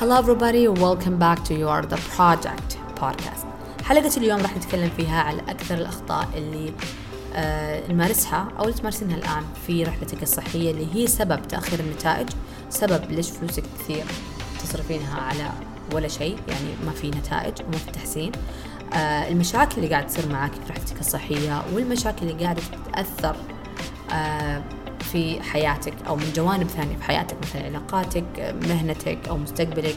Hello everybody. Welcome back to your The Project podcast. حلقة اليوم راح نتكلم فيها على أكثر الأخطاء اللي آه نمارسها أو اللي تمارسينها الآن في رحلتك الصحية اللي هي سبب تأخير النتائج سبب ليش فلوسك كثير تصرفينها على ولا شيء يعني ما في نتائج وما في تحسين. آه المشاكل اللي قاعد تصير معك في رحلتك الصحية والمشاكل اللي قاعدة تتأثر آه في حياتك أو من جوانب ثانية في حياتك مثل علاقاتك مهنتك أو مستقبلك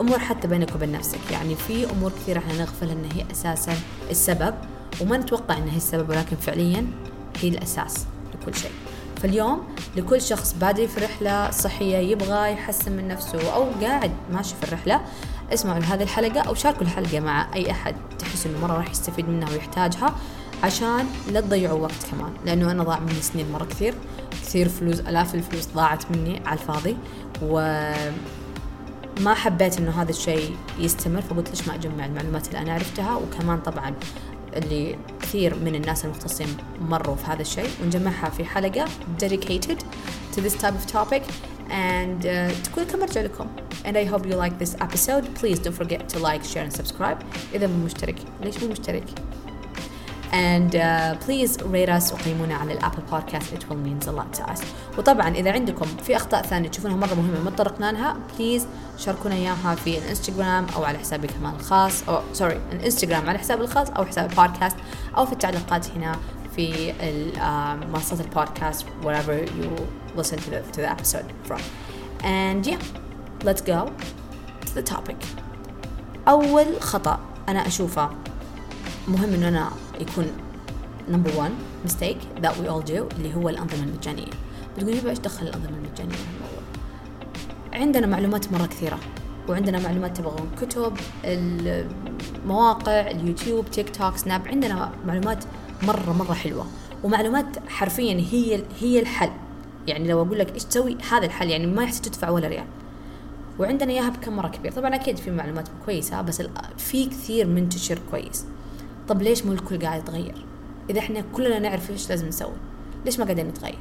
أمور حتى بينك وبين نفسك. يعني في أمور كثيرة إحنا نغفل أن هي أساسا السبب وما نتوقع أنها هي السبب ولكن فعليا هي الأساس لكل شيء. فاليوم لكل شخص بادئ في رحلة صحية يبغى يحسن من نفسه أو قاعد ماشي في الرحلة اسمعوا لهذه الحلقة أو شاركوا الحلقة مع أي أحد تحس إنه مرة راح يستفيد منها ويحتاجها. عشان لا تضيعوا وقت كمان لأنه أنا ضاع مني سنين مرة كثير. كثير فلوس آلاف الفلوس ضاعت مني على الفاضي و ما حبيت إنه هذا الشيء يستمر فقلت ليش ما أجمع المعلومات اللي أنا عرفتها؟ وكمان طبعا اللي كثير من الناس المختصين مروا في هذا الشيء ونجمعها في حلقة dedicated to this type of topic. And uh, تكون كمرجع لكم؟ And I hope you like this episode. Please don't forget to like share and subscribe. إذا مو مشترك ليش مو مشترك؟ And uh, please rate us وقيمونا على ال Apple Podcast it will mean a lot to us. وطبعا إذا عندكم في أخطاء ثانية تشوفونها مرة مهمة ما تطرقنا لها please شاركونا إياها في الإنستغرام أو على حسابي كمان الخاص أو sorry الإنستغرام على حسابي الخاص أو حساب البودكاست أو في التعليقات هنا في منصات البودكاست wherever you listen to the, to the episode from. And yeah let's go to the topic. أول خطأ أنا أشوفه مهم إنه أنا يكون number 1 mistake that we all do اللي هو الأنظمة المجانية. بتقولي إيش دخل الأنظمة المجانية؟ في الموضوع عندنا معلومات مرة كثيرة وعندنا معلومات تبغون. كتب المواقع اليوتيوب تيك توك سناب عندنا معلومات مرة مرة حلوة. ومعلومات حرفيا هي هي الحل. يعني لو أقول لك إيش تسوي هذا الحل يعني ما يحتاج تدفع ولا ريال. وعندنا إياها بكم مرة كبير. طبعا أكيد في معلومات كويسة بس في كثير منتشر كويس. طب ليش مو الكل قاعد يتغير؟ إذا إحنا كلنا نعرف إيش لازم نسوي ليش ما قاعدين نتغير؟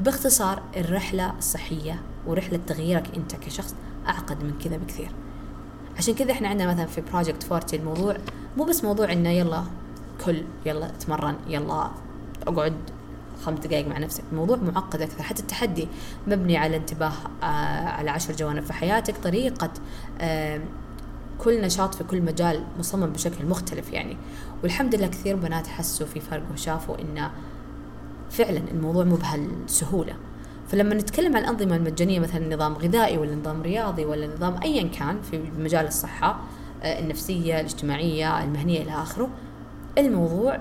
باختصار الرحلة الصحية ورحلة تغييرك أنت كشخص أعقد من كذا بكثير. عشان كذا إحنا عندنا مثلا في Project Forty الموضوع مو بس موضوع إنه يلا كل يلا أتمرن يلا أقعد خمس دقائق مع نفسك الموضوع معقد أكثر. حتى التحدي مبني على انتباه آه على عشر جوانب في حياتك طريقة آه كل نشاط في كل مجال مصمم بشكل مختلف يعني. والحمد لله كثير بنات حسوا في فرق وشافوا إنه فعلا الموضوع مو بهالسهولة. فلما نتكلم عن الأنظمة المجانية مثلا نظام غذائي ولا نظام رياضي ولا نظام أيا كان في مجال الصحة آه، النفسية الاجتماعية المهنية إلى آخره الموضوع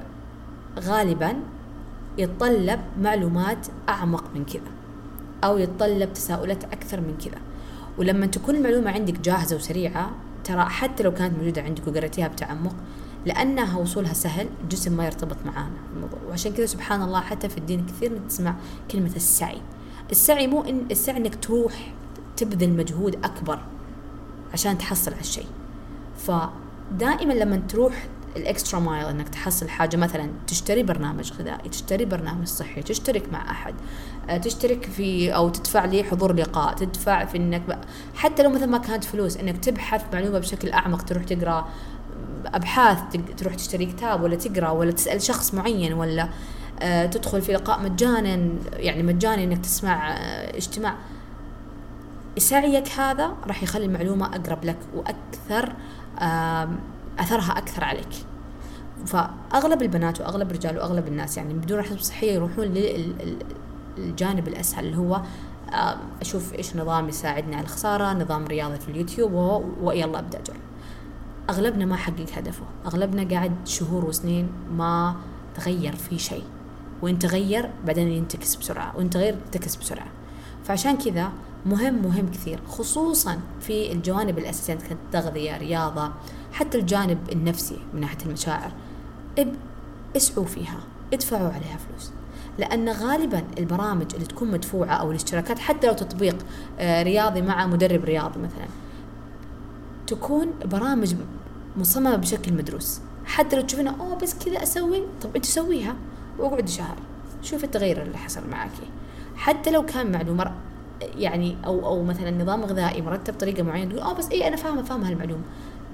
غالبا يتطلب معلومات أعمق من كذا أو يتطلب تساؤلات أكثر من كذا. ولما تكون المعلومة عندك جاهزة وسريعة ترى حتى لو كانت موجودة عندك وقريتيها بتعمق لأنها وصولها سهل الجسم ما يرتبط معانا. الموضوع وعشان كذا سبحان الله حتى في الدين كثير نسمع كلمة السعي. السعي مو إن السعي إنك تروح تبذل مجهود أكبر عشان تحصل على الشيء. فدائما لما تروح الإكسترا مايل إنك تحصل حاجة مثلا تشتري برنامج غذائي تشتري برنامج صحي تشترك مع أحد آه، تشترك في أو تدفع لي حضور لقاء تدفع في إنك حتى لو مثلا ما كانت فلوس إنك تبحث معلومة بشكل أعمق تروح تقرأ أبحاث تروح تشتري كتاب ولا تقرأ ولا تسأل شخص معين ولا آه، تدخل في لقاء مجانا يعني مجاني إنك تسمع آه، اجتماع. سعيك هذا راح يخلي المعلومة أقرب لك وأكثر أثرها أكثر عليك. فأغلب البنات وأغلب الرجال وأغلب الناس يعني بدون رحله صحية يروحون للجانب الأسهل اللي هو أشوف إيش نظام يساعدني على الخسارة نظام رياضي في اليوتيوب ويلا أبدأ اجرب أغلبنا ما حقق هدفه. أغلبنا قاعد شهور وسنين ما تغير في شيء. وإن تغير بعدين ينتكس بسرعة وإن تغير ينتكس بسرعة. فعشان كذا مهم مهم كثير خصوصا في الجوانب الأساسية كانت تغذية رياضة حتى الجانب النفسي من ناحية المشاعر. إب اسعوا فيها ادفعوا عليها فلوس. لأن غالبا البرامج اللي تكون مدفوعة أو الاشتراكات حتى لو تطبيق آه، رياضي مع مدرب رياضي مثلا تكون برامج مصممة بشكل مدروس. حتى لو تشوفينها أوه بس كذا أسوي؟ طب أنت سويها واقعد شهر. شوف التغير اللي حصل معك حتى لو كان معلومة يعني أو أو مثلا نظام غذائي مرتب بطريقه معينة تقول آه بس اي أنا فاهمة فاهمة هالمعلومة.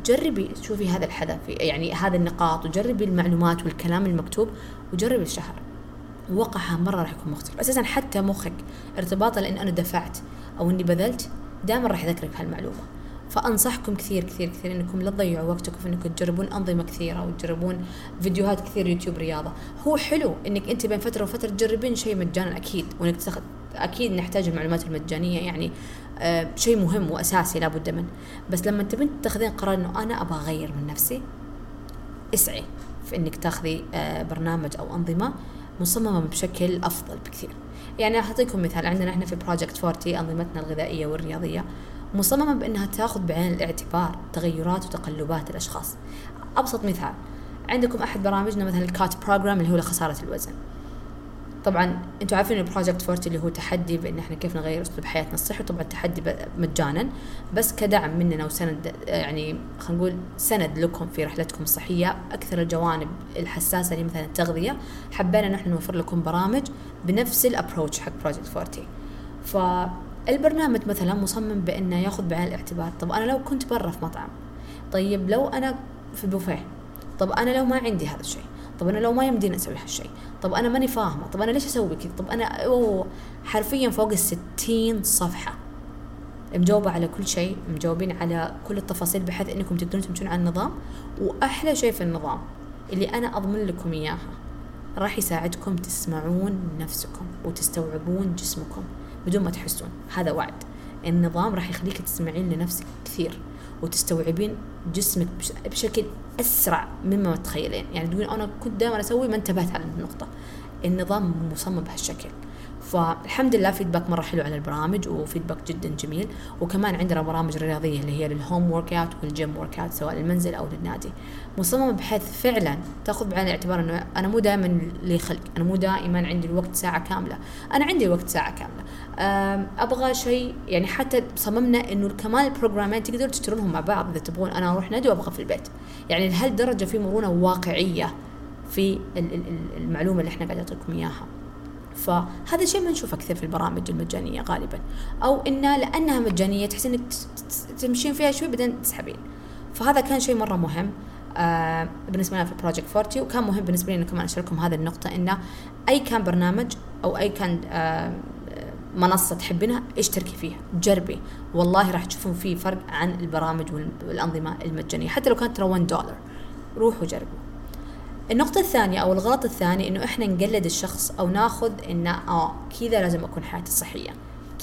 جربي شوفي هذا الحدث يعني هذه النقاط وجربي المعلومات والكلام المكتوب وجربي الشهر. وقعها مرة راح يكون مختلف أساسا حتى مخك ارتباطا لأن أنا دفعت أو إني بذلت دائما راح يذكرك بهالمعلومة. فأنصحكم كثير كثير كثير إنكم لا تضيعوا وقتكم في إنكم تجربون أنظمة كثيرة وتجربون فيديوهات كثير يوتيوب رياضة. هو حلو إنك أنت بين فترة وفترة تجربين شيء مجانا أكيد وإنك أكيد نحتاج المعلومات المجانية يعني آه شيء مهم وأساسي لابد منه. بس لما تبين تاخذين قرار إنه أنا أبغى أغير من نفسي اسعي في إنك تاخذي آه برنامج أو أنظمة مصممة بشكل أفضل بكثير. يعني أعطيكم مثال. عندنا إحنا في بروجكت 40 أنظمتنا الغذائية والرياضية مصممة بأنها تاخذ بعين الاعتبار تغيرات وتقلبات الأشخاص. أبسط مثال عندكم أحد برامجنا مثلا ال cut program اللي هو لخسارة الوزن. طبعا أنتم عارفين ال Project Forty اللي هو تحدي بأن إحنا كيف نغير أسلوب حياتنا الصحي طبعا تحدي مجانا بس كدعم مننا وسند يعني خلينا نقول سند لكم في رحلتكم الصحية أكثر الجوانب الحساسة اللي مثلا التغذية حبينا نحن نوفر لكم برامج بنفس ال approach حق Project Forty ف البرنامج مثلا مصمم بأنه يأخذ بعين الاعتبار طب أنا لو كنت برا في مطعم طيب لو أنا في بوفيه طب أنا لو ما عندي هذا الشيء طب أنا لو ما يمديني أسوي هالشيء طب أنا ماني فاهمة طب أنا ليش أسوي كذا طب أنا أوه حرفيا فوق الستين صفحة مجاوبة على كل شيء مجاوبين على كل التفاصيل بحيث إنكم تقدرون تمشون على النظام. وأحلى شيء في النظام اللي أنا أضمن لكم إياها راح يساعدكم تسمعون نفسكم وتستوعبون جسمكم بدون ما تحسون. هذا وعد النظام راح يخليك تسمعين لنفسك كثير. وتستوعبين جسمك بشكل أسرع مما تتخيلين يعني تقولين أنا كنت دائما أسوي ما انتبهت على النقطة. النظام مصمم بهالشكل. فالحمد لله feedback مرة حلو على البرامج و feedback جدا جميل. وكمان عندنا برامج رياضية اللي هي لل home workout وال gym workout سواء للمنزل أو للنادي. مصممة بحيث فعلا تاخذ بعين الاعتبار إنه أنا مو دائما لي خلق أنا مو دائما عندي الوقت ساعة كاملة. أنا عندي الوقت ساعة كاملة. أبغى شيء يعني حتى صممنا إنه كمان ال programين تقدروا تشترونهم مع بعض إذا تبغون. أنا أروح نادي وأبغى في البيت. يعني لهالدرجة في مرونة واقعية في المعلومة اللي إحنا قاعد نعطيكم إياها. فهذا الشيء ما نشوفه كثير في البرامج المجانية غالبا. أو انها لأنها مجانية تحس إنك تمشين فيها شوي بعدين تسحبين. فهذا كان شيء مرة مهم آه بالنسبة لنا في Project 40 وكان مهم بالنسبة لي إنه كمان اشارككم هذه النقطة انه أي كان برنامج أو أي كان آه منصة تحبينها اشتركي فيها جربي. والله راح تشوفون في فرق عن البرامج والأنظمة المجانية حتى لو كانت ترى 1 دولار روحوا جربوا. النقطة الثانية أو الغلط الثاني إنه إحنا نقلد الشخص أو ناخذ إنه آه كذا لازم أكون حياتي صحية.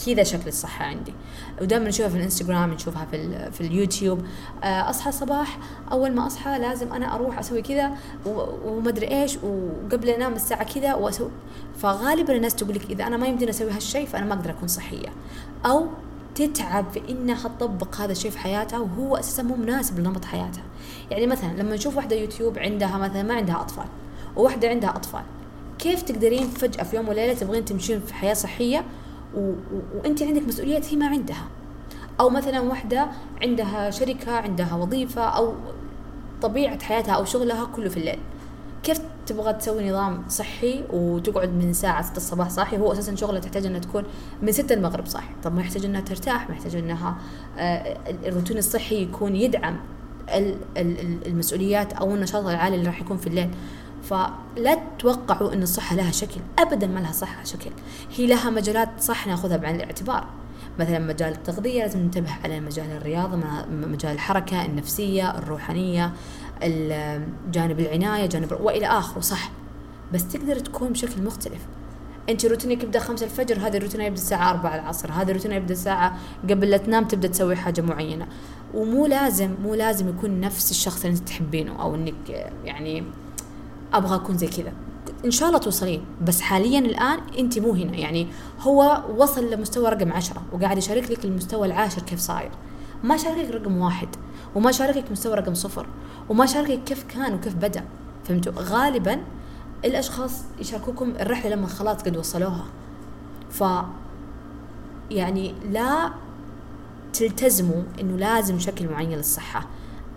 كذا شكل الصحة عندي. ودائما نشوفها في الإنستغرام نشوفها في, في اليوتيوب. آه، أصحى الصباح أول ما أصحى لازم أنا أروح أسوي كذا ومدري إيش وقبل أنام الساعة كذا وأسوي. فغالبا الناس تقول لك إذا أنا ما يمديني أسوي هالشيء فأنا ما أقدر أكون صحية. أو تتعب في إنها تطبق هذا الشيء في حياتها وهو أساسا مو مناسب لنمط حياتها. يعني مثلا لما نشوف واحدة يوتيوب عندها مثلا ما عندها أطفال وواحدة عندها أطفال كيف تقدرين فجأة في يوم وليلة تبغين تمشين في حياة صحية و... و... وأنت عندك مسؤوليات هي ما عندها؟ أو مثلا واحدة عندها شركة عندها وظيفة أو طبيعة حياتها أو شغلها كله في الليل. كيف تبغى تسوي نظام صحي وتقعد من ساعة 6 الصباح صاحي؟ هو أساسا شغلها تحتاج أنها تكون من 6 المغرب صاحي. طب ما يحتاج أنها ترتاح ما يحتاج أنها آه، الروتين الصحي يكون يدعم المسؤوليات أو النشاط العالي اللي راح يكون في الليل. فلا تتوقعوا أن الصحة لها شكل. أبدا ما لها صحة شكل. هي لها مجالات صح ناخذها بعين الاعتبار. مثلا مجال التغذية لازم ننتبه على مجال الرياضة مجال الحركة النفسية الروحانية جانب العناية جانب وإلى آخره صح. بس تقدر تكون بشكل مختلف. أنت روتينك يبدأ خمسة الفجر هذا الروتين يبدأ الساعة أربعة العصر هذا الروتين يبدأ الساعة قبل لا تنام تبدأ تسوي حاجة معينة. ومو لازم مو لازم يكون نفس الشخص اللي أنت تحبينه أو إنك يعني أبغى أكون زي كذا. إن شاء الله توصلين. بس حاليا الآن أنت مو هنا. يعني هو وصل لمستوى رقم عشرة وقاعد يشارك لك المستوى العاشر كيف صاير. ما شاركك رقم واحد. وما شاركك مستوى رقم صفر وما شاركك كيف كان وكيف بدأ فهمتوا؟ غالبا الأشخاص يشاركوكم الرحلة لما خلاص قد وصلوها. ف يعني لا تلتزموا إنه لازم شكل معين للصحة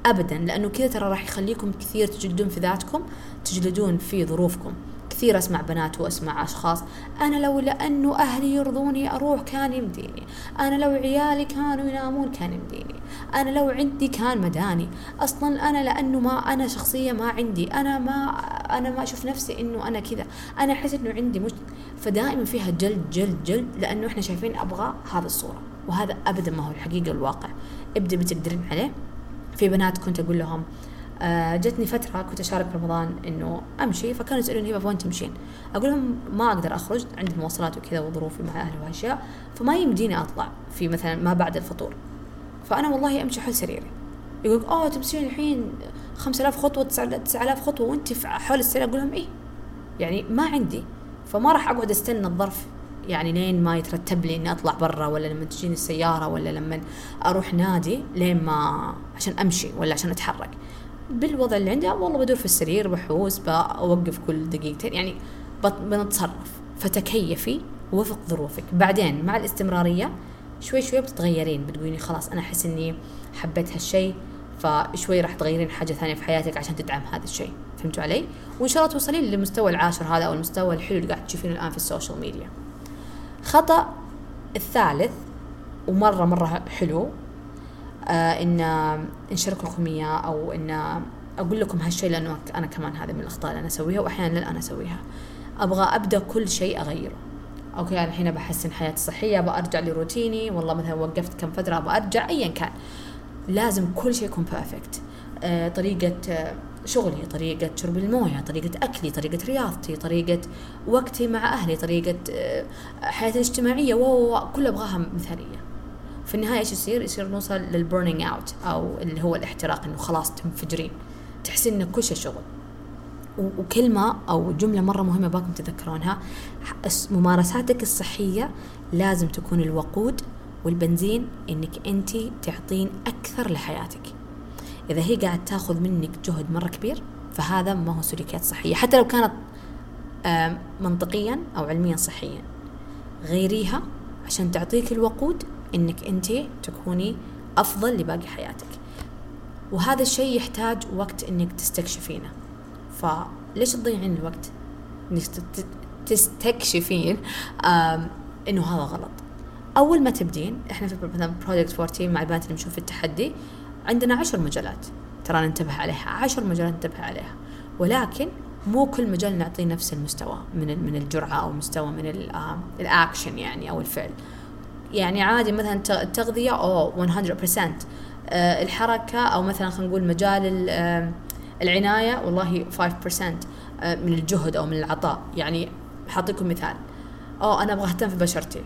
ابدا لأنه كذا ترى راح يخليكم كثير تجلدون في ذاتكم تجلدون في ظروفكم. كثير أسمع بنات وأسمع أشخاص أنا لو لأنه أهلي يرضوني أروح كان يمديني أنا لو عيالي كانوا ينامون كان يمديني أنا لو عندي كان مداني أصلا أنا لأنه ما أنا شخصيه ما عندي أنا ما أنا ما أشوف نفسي إنه أنا كذا أنا أحس إنه عندي مش فدائما فيها جلد جلد جلد لأنه إحنا شايفين أبغى هذا الصورة وهذا ابدا ما هو الحقيقة والواقع ابدأ بتقدرين عليه؟ في بنات كنت أقول لهم آه جتني فترة كنت أشارك رمضان إنه أمشي فكانوا يسألوني هبة وين تمشين؟ أقول لهم ما أقدر أخرج عندي مواصلات وكذا وظروفي مع أهلي وأشياء فما يمديني أطلع في مثلا ما بعد الفطور. فأنا والله أمشي حول سريري. يقول أوه تمشين الحين 5000 خطوة 9000 خطوة وأنت في حول السرير؟ أقول لهم إيه. يعني ما عندي. فما راح أقعد أستنى الظرف يعني لين ما يترتب لي إني أطلع برا ولا لما تجيني السيارة ولا لما أروح نادي لين ما عشان أمشي ولا عشان أتحرك. بالوضع اللي عندي والله بدور في السرير بحوس بوقف كل دقيقتين يعني بنتصرف. فتكيفي وفق ظروفك. بعدين مع الاستمرارية شوي شوي بتتغيرين. بتقولين خلاص أنا أحس إني حبيت هالشيء فشوي راح تغيرين حاجة ثانية في حياتك عشان تدعم هذا الشيء فهمتوا علي؟ وإن شاء الله توصلين للمستوى العاشر هذا أو المستوى الحلو اللي قاعد تشوفينه الآن في السوشيال ميديا. خطأ الثالث ومرة مرة حلو إن نشارك إياه أو إن أقول لكم هالشيء لأنه أنا كمان هذا من الأخطاء اللي أنا أسويها واحيانا للان أسويها. أبغى أبدأ كل شيء أغيره. أوكي أنا الحين بحسن حياتي الصحية برجع لروتيني والله مثلا وقفت كم فترة أبغى أرجع ايا كان. لازم كل شيء يكون perfect آه طريقة آه شغلي طريقة شرب الموية طريقة أكلي طريقة رياضتي طريقة وقتي مع أهلي طريقة آه حياتي الاجتماعية كل أبغاها مثالية. في النهاية إيش يصير؟ يصير نوصل لل burning out أو اللي هو الاحتراق إنه خلاص تنفجرين. تحسين إنه كل شيء شغل وكلمة أو جملة مرة مهمة باكم تذكرونها ممارساتك الصحية لازم تكون الوقود والبنزين إنك أنت تعطين أكثر لحياتك. إذا هي قاعد تاخذ منك جهد مرة كبير فهذا ما هو سلوكيات صحية. حتى لو كانت منطقيا أو علميا صحيا غيريها عشان تعطيك الوقود إنك أنت تكوني أفضل لباقي حياتك. وهذا الشيء يحتاج وقت إنك تستكشفينه. فليش تضيعين الوقت إنك تستكشفين؟ إنه هذا غلط. أول ما تبدين إحنا في مثلا بروجكت 14 مع البنات اللي نشوف التحدي عندنا عشر مجالات. ترى ننتبه عليها. عشر مجالات ننتبه عليها. ولكن مو كل مجال نعطيه نفس المستوى من من الجرعة أو مستوى من الأكشن يعني أو الفعل. يعني عادي مثلا التغذية أو 100% آه، الحركة أو مثلا خلينا نقول مجال العناية والله 5% آه، من الجهد أو من العطاء. يعني حاعطيكم مثال. أو أنا أبغى أهتم في بشرتي.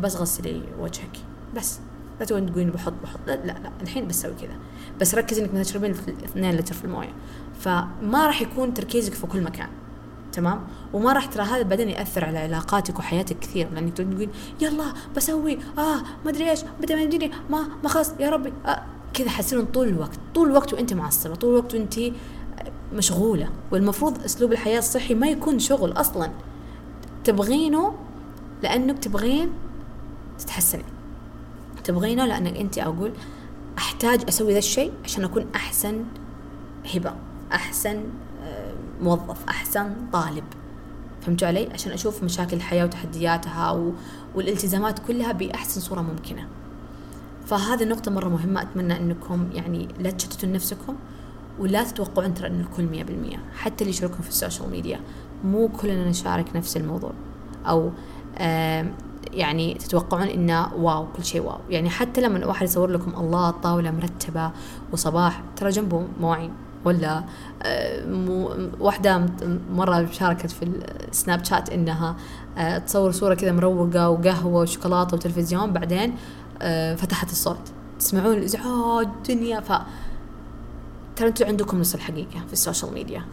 بس غسلي وجهك. بس. لا تقولين تقولين بحط بحط. لا لا, لا. الحين بسوي كذا. بس ركزي إنك مثلا تشربين 2 لتر في الموية. فما راح يكون تركيزك في كل مكان. تمام؟ وما راح ترى هذا بعدين يأثر على علاقاتك وحياتك كثير لانك تقول يلا بسوي آه ما أدري إيش بدي ما يمديني ما ما خلاص يا ربي. آه كذا حسين طول الوقت طول الوقت وأنت معصبة طول الوقت وأنت مشغولة والمفروض أسلوب الحياة الصحي ما يكون شغل أصلا. تبغينه لأنك تبغين تتحسني. تبغينه لأنك أنت أقول أحتاج أسوي ذا الشيء عشان أكون أحسن هبة أحسن موظف أحسن طالب. فهمتوا علي؟ عشان أشوف مشاكل الحياة وتحدياتها و... والالتزامات كلها بأحسن صورة ممكنة. فهذه نقطة مرة مهمة أتمنى أنكم يعني لا تشتتوا نفسكم ولا تتوقعون ترى أن الكل مية بالمية حتى اللي يشاركون في ال social media. مو كلنا نشارك نفس الموضوع. أو يعني تتوقعون إنه واو كل شيء واو. يعني حتى لما واحد يصور لكم الله الطاولة مرتبة وصباح ترى جنبه مواعين. ولا آه، واحدة مرة شاركت في السناب شات إنها آه، تصور صورة كذا مروقة وقهوة وشوكولاتة وتلفزيون بعدين آه، فتحت الصوت. تسمعون الإزعاج الدنيا. ف ترى أنتوا عندكم نص الحقيقة في ال social media.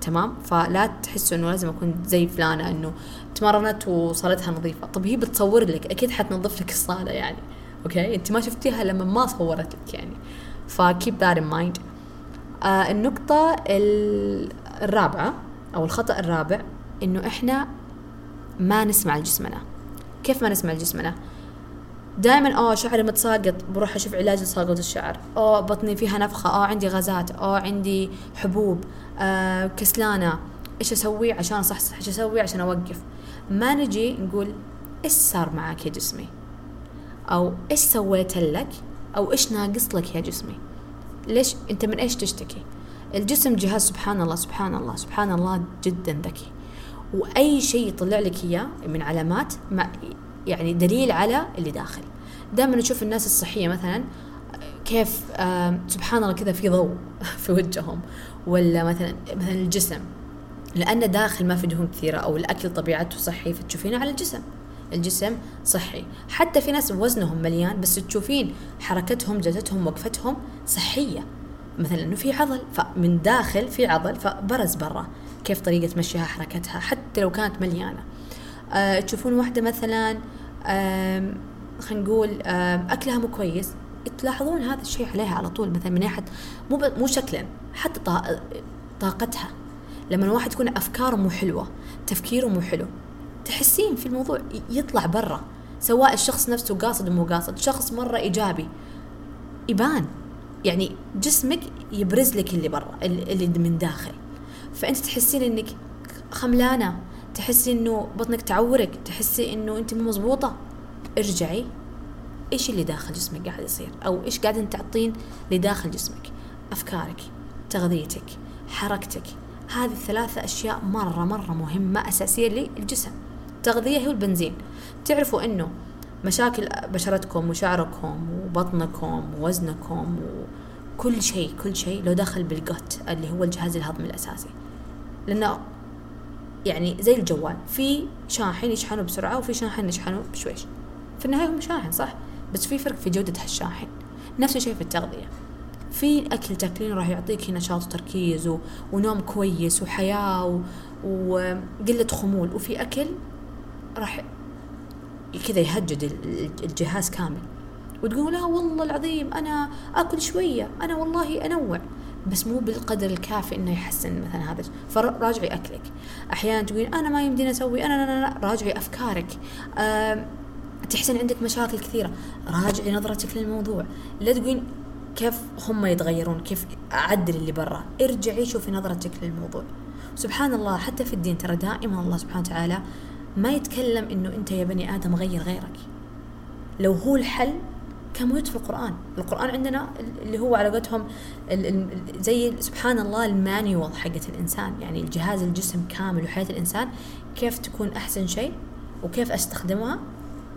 تمام؟ فلا تحسوا إنه لازم أكون زي فلانة إنه تمرنت وصالتها نظيفة. طب هي بتصور لك أكيد حتنظف لك الصالة يعني. أوكي؟ أنت ما شفتيها لما ما صورت لك يعني. ف keep that in mind آه النقطة الرابعة أو الخطأ الرابع إنه إحنا ما نسمع لجسمنا. كيف ما نسمع لجسمنا؟ دائما آه شعري متساقط. بروح أشوف علاج لساقط الشعر. آه بطني فيها نفخة. آه عندي غازات. آه عندي حبوب. آه كسلانة. إيش أسوي عشان أصحصح؟ إيش أسوي عشان أوقف؟ ما نجي نقول إيش صار معك يا جسمي؟ أو إيش سويت لك؟ أو إيش ناقص لك يا جسمي؟ ليش انت من إيش تشتكي؟ الجسم جهاز سبحان الله سبحان الله سبحان الله جدا ذكي. وأي شيء يطلع لك إياه من علامات ما يعني دليل على اللي داخل. دائما نشوف الناس الصحية مثلا كيف سبحان الله كذا في ضوء في وجههم. ولا مثلا مثلا الجسم. لأن داخل ما في دهون كثيرة أو الأكل طبيعته صحي فتشوفينه على الجسم. الجسم صحي. حتى في ناس وزنهم مليان بس تشوفين حركتهم جلستهم وقفتهم صحية. مثلا إنه في عضل فمن داخل في عضل فبرز برا. كيف طريقة مشيها حركتها حتى لو كانت مليانة. أه تشوفون واحدة مثلا خلينا نقول أكلها مو كويس تلاحظون هذا الشيء عليها على طول. مثلا من ناحية مو مو شكلا حتى طاقتها. لما الواحد يكون أفكاره مو حلوة تفكيره مو حلو تحسين في الموضوع يطلع برا سواء الشخص نفسه قاصد ومو قاصد شخص مرة إيجابي. يبان. يعني جسمك يبرز لك اللي برا اللي من داخل. فأنت تحسين إنك خملانة تحسي إنه بطنك تعورك تحسي إنه أنت مو مزبوطة ارجعي. إيش اللي داخل جسمك قاعد يصير؟ أو إيش قاعدين تعطين لداخل جسمك؟ أفكارك تغذيتك حركتك. هذه الثلاثة أشياء مرة مرة مهمة أساسية للجسم. التغذية هو البنزين تعرفوا أنه مشاكل بشرتكم وشعركم وبطنكم ووزنكم وكل شيء كل شيء له دخل بالجوت اللي هو الجهاز الهضمي الأساسي. لأنه يعني زي الجوال في شاحن يشحنه بسرعة وفي شاحن يشحنه بشويش. في النهاية هم شاحن صح؟ بس في فرق في جودة هالشاحن. نفس الشيء في التغذية. في أكل تاكلين راح يعطيك نشاط وتركيز و... ونوم كويس وحياة و... وقلة خمول. وفي أكل راح كذا يهجد الجهاز كامل. وتقول لا والله العظيم أنا أكل شوية أنا والله أنوع. بس مو بالقدر الكافي إنه يحسن مثلا هذا فراجعي أكلك. أحيانا تقولين أنا ما يمديني أسوي أنا لا لا لا راجعي أفكارك. أه تحسين عندك مشاكل كثيرة. راجعي نظرتك للموضوع. لا تقولين كيف هم يتغيرون كيف أعدل اللي برا. ارجعي شوفي نظرتك للموضوع. سبحان الله حتى في الدين ترى دائما الله سبحانه وتعالى ما يتكلم إنه أنت يا بني آدم غير غيرك. لو هو الحل كان موجود في القرآن. القرآن عندنا اللي هو على قولتهم زي سبحان الله المانيوال حقت الإنسان. يعني الجهاز الجسم كامل وحياة الإنسان كيف تكون أحسن شيء وكيف أستخدمها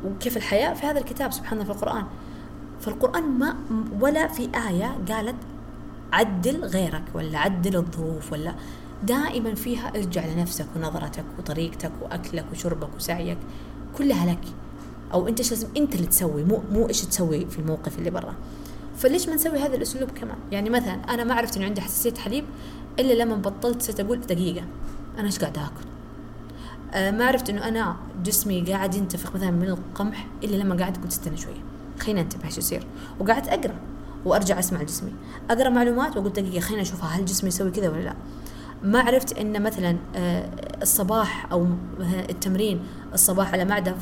وكيف الحياة في هذا الكتاب سبحان الله في القرآن. فالقرآن ما ولا في آية قالت عدل غيرك ولا عدل الظروف ولا دائما فيها ارجع لنفسك ونظرتك وطريقتك وأكلك وشربك وسعيك كلها لك. أو أنت لازم أنت اللي تسوي مو مو إيش تسوي في الموقف اللي برا. فليش ما نسوي هذا الأسلوب كمان؟ يعني مثلا أنا ما عرفت إنه عندي حساسية حليب إلا لما بطلت صرت أقول دقيقة أنا إيش قاعد آكل؟ آه ما عرفت إنه أنا جسمي قاعد ينتفخ مثلا من القمح إلا لما قاعد قلت استنى شوية خلينا ننتبه إيش يصير. وقعدت أقرأ وأرجع أسمع جسمي. أقرأ معلومات وأقول دقيقة خلينا اشوفها هل جسمي يسوي كذا ولا لا. ما عرفت إن مثلا آه، الصباح أو التمرين الصباح على معدة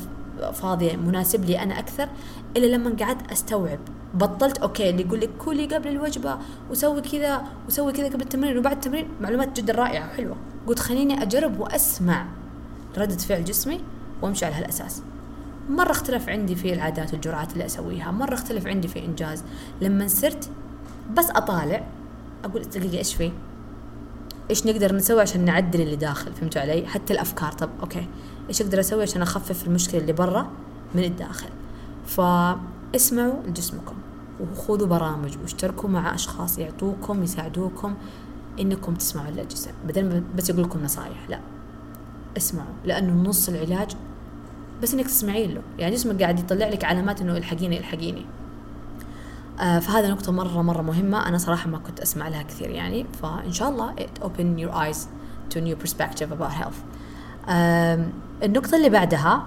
فاضية مناسب لي أنا أكثر إلا لما قعدت أستوعب. بطلت أوكي اللي يقول لك كلي قبل الوجبة وسوي كذا وسوي كذا قبل التمرين وبعد التمرين معلومات جدا رائعة وحلوة. قلت خليني أجرب وأسمع ردة فعل جسمي وأمشي على هالأساس. مرة اختلف عندي في العادات والجرعات اللي أسويها، مرة اختلف عندي في إنجاز، لما صرت بس أطالع أقول دقيقة إيش في؟ إيش نقدر نسوي عشان نعدل اللي داخل فهمتوا علي؟ حتى الأفكار. طب أوكي. إيش أقدر أسوي عشان أخفف المشكلة اللي برا من الداخل؟ فاسمعوا لجسمكم وخذوا برامج واشتركوا مع أشخاص يعطوكم يساعدوكم إنكم تسمعوا للجسم بدل بس يقول لكم نصايح لا. اسمعوا لأنه نص العلاج بس إنك تسمعين له. يعني جسمك قاعد يطلع لك علامات إنه إلحقيني إلحقيني. فهذا نقطة مرة مرة مهمة. أنا صراحة ما كنت أسمع لها كثير يعني. فإن شاء الله it open your eyes to new perspective about health. آه النقطة اللي بعدها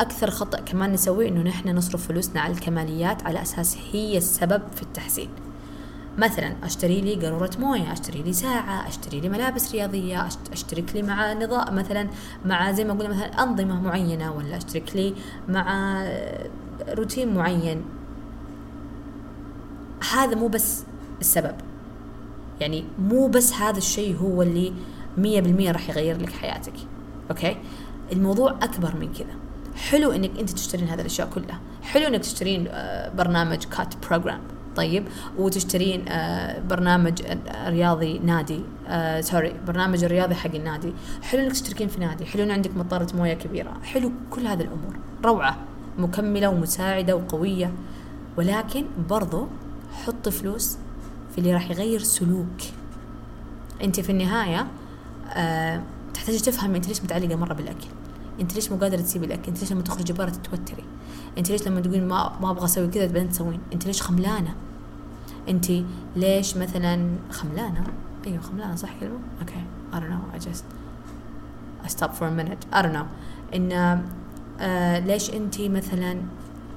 أكثر خطأ كمان نسويه إنه نحن نصرف فلوسنا على الكماليات على أساس هي السبب في التحسين. مثلا أشتري لي قارورة موية أشتري لي ساعة أشتري لي ملابس رياضية أشترك لي مع نظام مثلا مع زي ما قلنا مثلا أنظمة معينة ولا أشترك لي مع روتين معين. هذا مو بس السبب. يعني مو بس هذا الشيء هو اللي مية بالمية راح يغير لك حياتك. أوكي؟ الموضوع أكبر من كذا. حلو إنك أنت تشترين هذه الأشياء كلها. حلو إنك تشترين آه، برنامج cut program طيب؟ وتشترين آه، برنامج آه، رياضي نادي سوري برنامج رياضي حق النادي. حلو إنك تشتركين في نادي. حلو إن عندك مطارة موية كبيرة. حلو كل هذه الأمور. روعة. مكملة ومساعدة وقوية. ولكن برضو حط فلوس في اللي راح يغير سلوك. انت في النهاية أه تحتاجي تفهم انت ليش متعلقة مرة بالأكل. انت ليش مو قادرة تسيبي الأكل؟ انت ليش لما تخرجي برا تتوتري؟ انت ليش لما تقولين ما ما أبغى أسوي كذا تبين تسوين؟ انت ليش خملانة؟ انت ليش مثلا خملانة؟ أيوه خملانة صح كلمة؟ أوكي. I don't know I just I stop for a minute. I don't know. إن آه ليش انت مثلا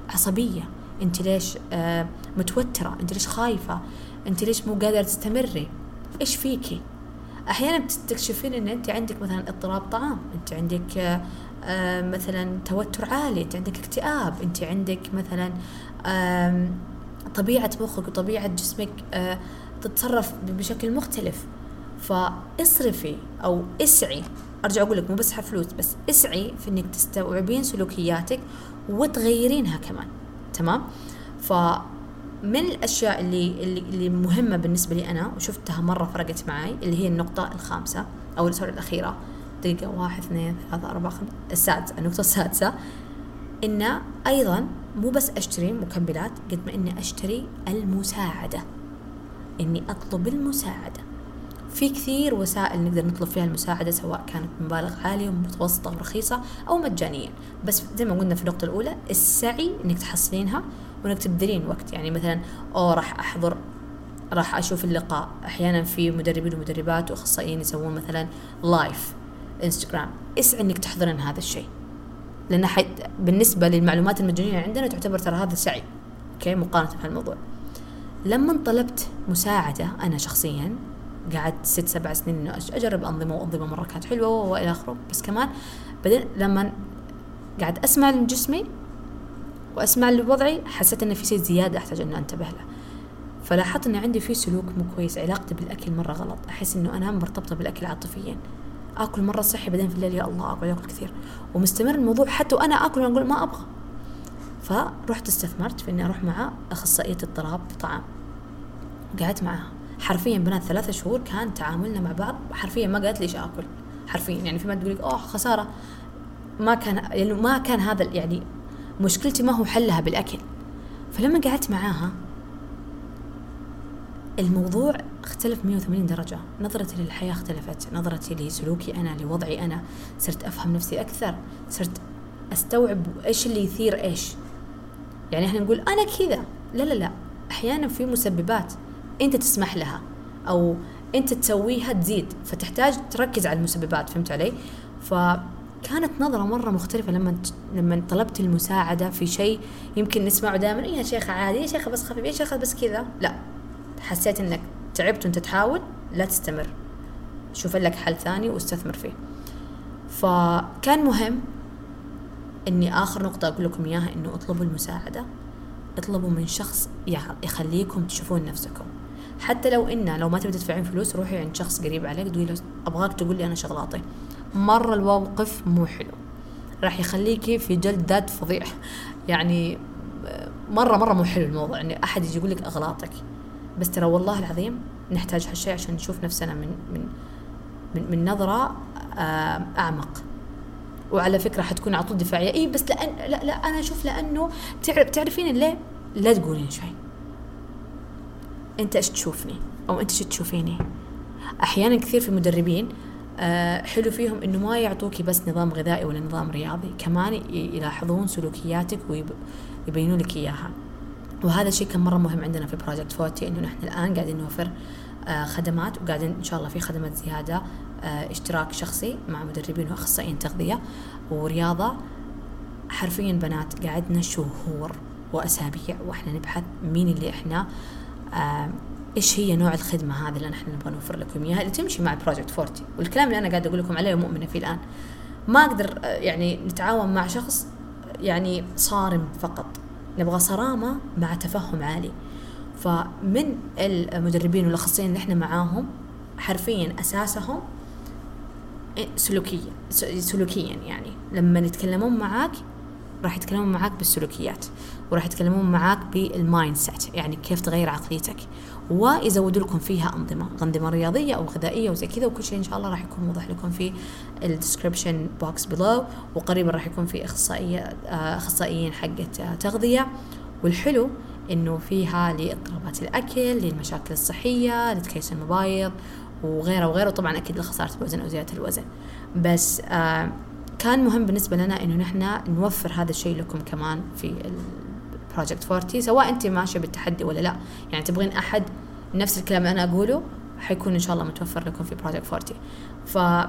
عصبية؟ انت ليش آه متوترة. انت ليش خايفة؟ انت ليش مو قادرة تستمري؟ إيش فيكي؟ أحيانا بتكتشفين إن أنت عندك مثلا اضطراب طعام أنت عندك آه آه مثلا توتر عالي أنت عندك اكتئاب أنت عندك مثلا طبيعة مخك وطبيعه جسمك آه تتصرف بشكل مختلف. فاصرفي أو اسعي. أرجع أقول لك مو بس فلوس بس اسعي في إنك تستوعبين سلوكياتك وتغيرينها كمان. تمام؟ فمن الأشياء اللي اللي, مهمة بالنسبة لي أنا وشفتها مرة فرقت معي اللي هي النقطة الخامسة أو سوري الأخيرة. دقيقة واحد اثنين ثلاثة أربعة خمسة السادسة النقطة السادسة. إن أيضا مو بس أشتري مكملات قد ما إني أشتري المساعدة. إني أطلب المساعدة. في كثير وسائل نقدر نطلب فيها المساعدة سواء كانت بمبالغ عالية ومتوسطة ورخيصة أو مجانيا بس زي ما قلنا في النقطة الأولى السعي إنك تحصلينها وإنك تبذلين وقت. يعني مثلا أو راح أحضر راح أشوف اللقاء. أحيانا في مدربين ومدربات وأخصائيين يسوون مثلا لايف انستغرام اسعى انك تحضرين هذا الشيء؟ لأن حي... بالنسبة للمعلومات المجانية عندنا تعتبر ترى هذا سعي. أوكي؟ مقارنة بهالموضوع. لما طلبت مساعدة أنا شخصيا قعدت ست سبع سنين إنه أجرب أنظمة وأنظمة مرة كانت حلوة وإلى آخره. بس كمان بعدين لما قاعد أسمع لجسمي وأسمع لوضعي حسيت إن في شيء زيادة أحتاج انه أنتبه له. فلاحظت إن عندي في سلوك مو كويس علاقتي بالأكل مرة غلط. أحس إنه أنا مرتبطة بالأكل عاطفيا. آكل مرة صحي بعدين في الليل يا الله آكل كثير. ومستمر الموضوع حتى وأنا آكل وأنا أقول ما أبغى. فرحت استثمرت في إني أروح مع أخصائية اضطراب طعام قعدت معها حرفيا بنات ثلاثة شهور كان تعاملنا مع بعض حرفيا ما قالت لي إيش آكل. حرفيا يعني في ما تقول لك أوه خسارة. ما كان يعني ما كان هذا يعني مشكلتي ما هو حلها بالأكل. فلما قعدت معاها الموضوع اختلف 180 درجة. نظرتي للحياة اختلفت. نظرتي لسلوكي أنا لوضعي أنا. صرت أفهم نفسي أكثر. صرت أستوعب إيش اللي يثير إيش. يعني إحنا نقول أنا كذا. لا لا لا. أحيانا في مسببات أنت تسمح لها أو أنت تسويها تزيد. فتحتاج تركز على المسببات فهمت علي؟ فكانت نظرة مرة مختلفة لما لما طلبت المساعدة في شيء يمكن نسمعه دائما إيه يا شيخة عادي يا شيخة بس خفيف يا شيخة بس كذا. لا حسيت إنك تعبت وأنت تحاول لا تستمر. شوف لك حل ثاني واستثمر فيه. فكان مهم إني آخر نقطة أقول لكم إياها إنه اطلبوا المساعدة اطلبوا من شخص يخليكم تشوفون نفسكم. حتى لو إن لو ما تبي تدفعين فلوس روحي عند شخص قريب عليك تقولي له أبغاك تقول لي أنا شغلاطي مرة الموقف مو حلو. راح يخليكي في جلد ذات فظيع. يعني مرة مرة مو حلو الموضوع. اني أحد يجي يقول لك أغلاطك. بس ترى والله العظيم نحتاج هالشيء عشان نشوف نفسنا من من من, من نظرة أعمق. وعلى فكرة حتكون على طول دفاعية. إيه بس لأن لا لا أنا أشوف لأنه تعرف تعرفين ليه؟ لا تقولين شيء. أنت إيش تشوفني؟ أو أنت إيش تشوفيني؟ أحيانا كثير في مدربين آه حلو فيهم إنه ما يعطوكي بس نظام غذائي ولا نظام رياضي كمان يلاحظون سلوكياتك ويبينوا لك إياها. وهذا الشيء كان مرة مهم عندنا في Project Forty إنه نحن الآن قاعدين نوفر آه، خدمات وقاعدين إن شاء الله في خدمات زيادة آه، اشتراك شخصي مع مدربين وأخصائيين تغذية ورياضة. حرفيا بنات قعدنا شهور وأسابيع وإحنا نبحث مين اللي إحنا آه، إيش هي نوع الخدمة هذه اللي نحن نبغى نوفر لكم إياها؟ اللي تمشي مع Project Forty والكلام اللي أنا قاعد أقول لكم عليه مؤمنة فيه الآن. ما أقدر يعني نتعاون مع شخص يعني صارم فقط. نبغى صرامة مع تفهم عالي. فمن المدربين والأخصائيين اللي إحنا معاهم حرفيا أساسهم سلوكيا سلوكيا يعني. لما يتكلمون معاك راح يتكلمون معاك بالسلوكيات وراح يتكلمون معاك بال mindset يعني كيف تغير عقليتك. ويزودوا لكم فيها أنظمة أنظمة رياضية أو غذائية وزي كذا وكل شيء إن شاء الله راح يكون موضح لكم في ال description box below وقريبا راح يكون في أخصائية آه، أخصائيين حقة آه، تغذية. والحلو إنه فيها لإضطرابات الأكل للمشاكل الصحية لتكيس المبايض وغيره وغيره. طبعا أكيد لخسارة الوزن أو زيادة الوزن. بس آه كان مهم بالنسبة لنا إنه نحن نوفر هذا الشيء لكم كمان في ال Project 40 سواء أنت ماشية بالتحدي ولا لا. يعني تبغين أحد نفس الكلام اللي أنا أقوله حيكون إن شاء الله متوفر لكم في Project 40 ف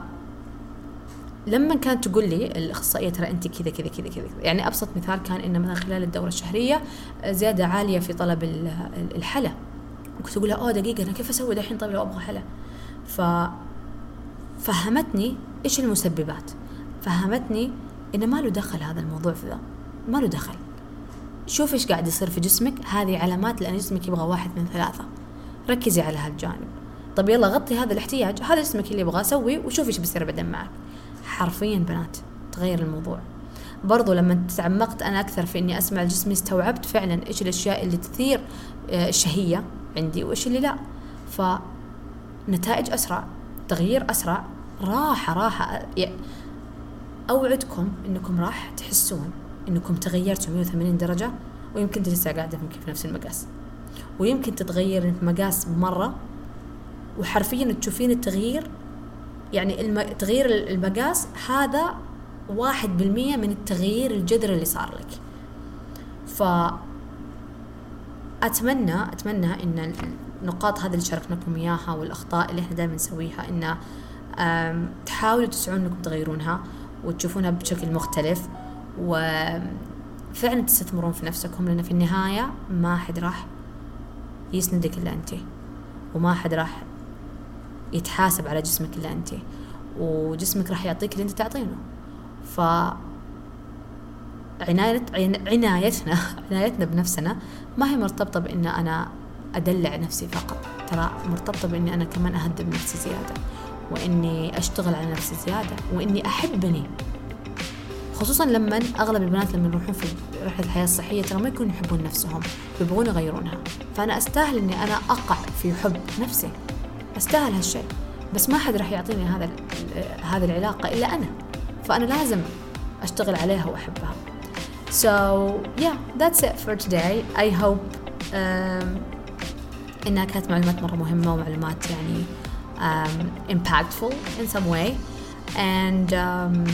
لما كانت تقول لي الأخصائية ترى أنت كذا كذا كذا كذا يعني أبسط مثال كان ان مثلا خلال الدورة الشهرية زيادة عالية في طلب الحلا. كنت أقول لها اوه دقيقة أنا كيف أسوي؟ دحين طيب لو أبغى حلا. ف فهمتني إيش المسببات. فهمتني إنه ما له دخل هذا الموضوع في ذا. ما له دخل. شوف إيش قاعد يصير في جسمك. هذه علامات لأن جسمك يبغى واحد من ثلاثة. ركزي على هالجانب. طب يلا غطي هذا الاحتياج. هذا جسمك اللي يبغاه. سوي وشوفي إيش بيصير بعدين معك. حرفيا بنات تغير الموضوع. برضو لما تعمقت أنا أكثر في إني أسمع جسمي استوعبت فعلا إيش الأشياء اللي تثير آه، الشهية عندي وإيش اللي لا. فنتائج أسرع تغيير أسرع راحة راحة أوعدكم إنكم راح تحسون إنكم تغيرتوا 180 درجة ويمكن لسه قاعدة في نفس المقاس. ويمكن تتغير في مقاس مرة وحرفيا تشوفين التغيير يعني تغيير المقاس هذا واحد بالمية من التغيير الجذري اللي صار لك. ف أتمنى أتمنى إن النقاط هذه اللي شاركناكم إياها والأخطاء اللي إحنا دائما نسويها إن تحاولوا تسعون إنكم تغيرونها. وتشوفونها بشكل مختلف وفعلا تستثمرون في نفسكم لأن في النهاية ما حد راح يسندك إلا أنت وما حد راح يتحاسب على جسمك إلا أنت وجسمك راح يعطيك اللي أنت تعطينه. ف عنايتنا عنايتنا بنفسنا ما هي مرتبطة بإن أنا أدلع نفسي فقط ترى مرتبطة بإني أنا كمان أهذب نفسي زيادة. وإني أشتغل على نفسي زيادة وإني أحبني خصوصا لما أغلب البنات لما يروحون في رحلة الحياة الصحية ترى ما يكونوا يحبون نفسهم يبغون يغيرونها. فأنا أستاهل إني أنا أقع في حب نفسي. أستاهل هالشيء. بس ما حد راح يعطيني هذا هذه العلاقة إلا أنا. فأنا لازم أشتغل عليها وأحبها. So yeah that's it for today. I hope um, إنها كانت معلومات مرة مهمة ومعلومات يعني um, impactful in some way. And um,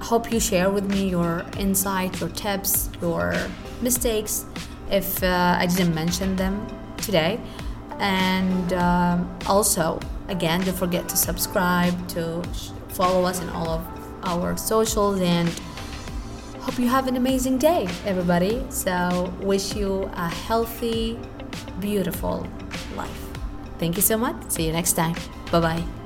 hope you share with me your insights, your tips your mistakes if uh, I didn't mention them today. And um, also again don't forget to subscribe to follow us in all of our socials and hope you have an amazing day everybody. So wish you a healthy beautiful life thank you so much. See you next time. Bye bye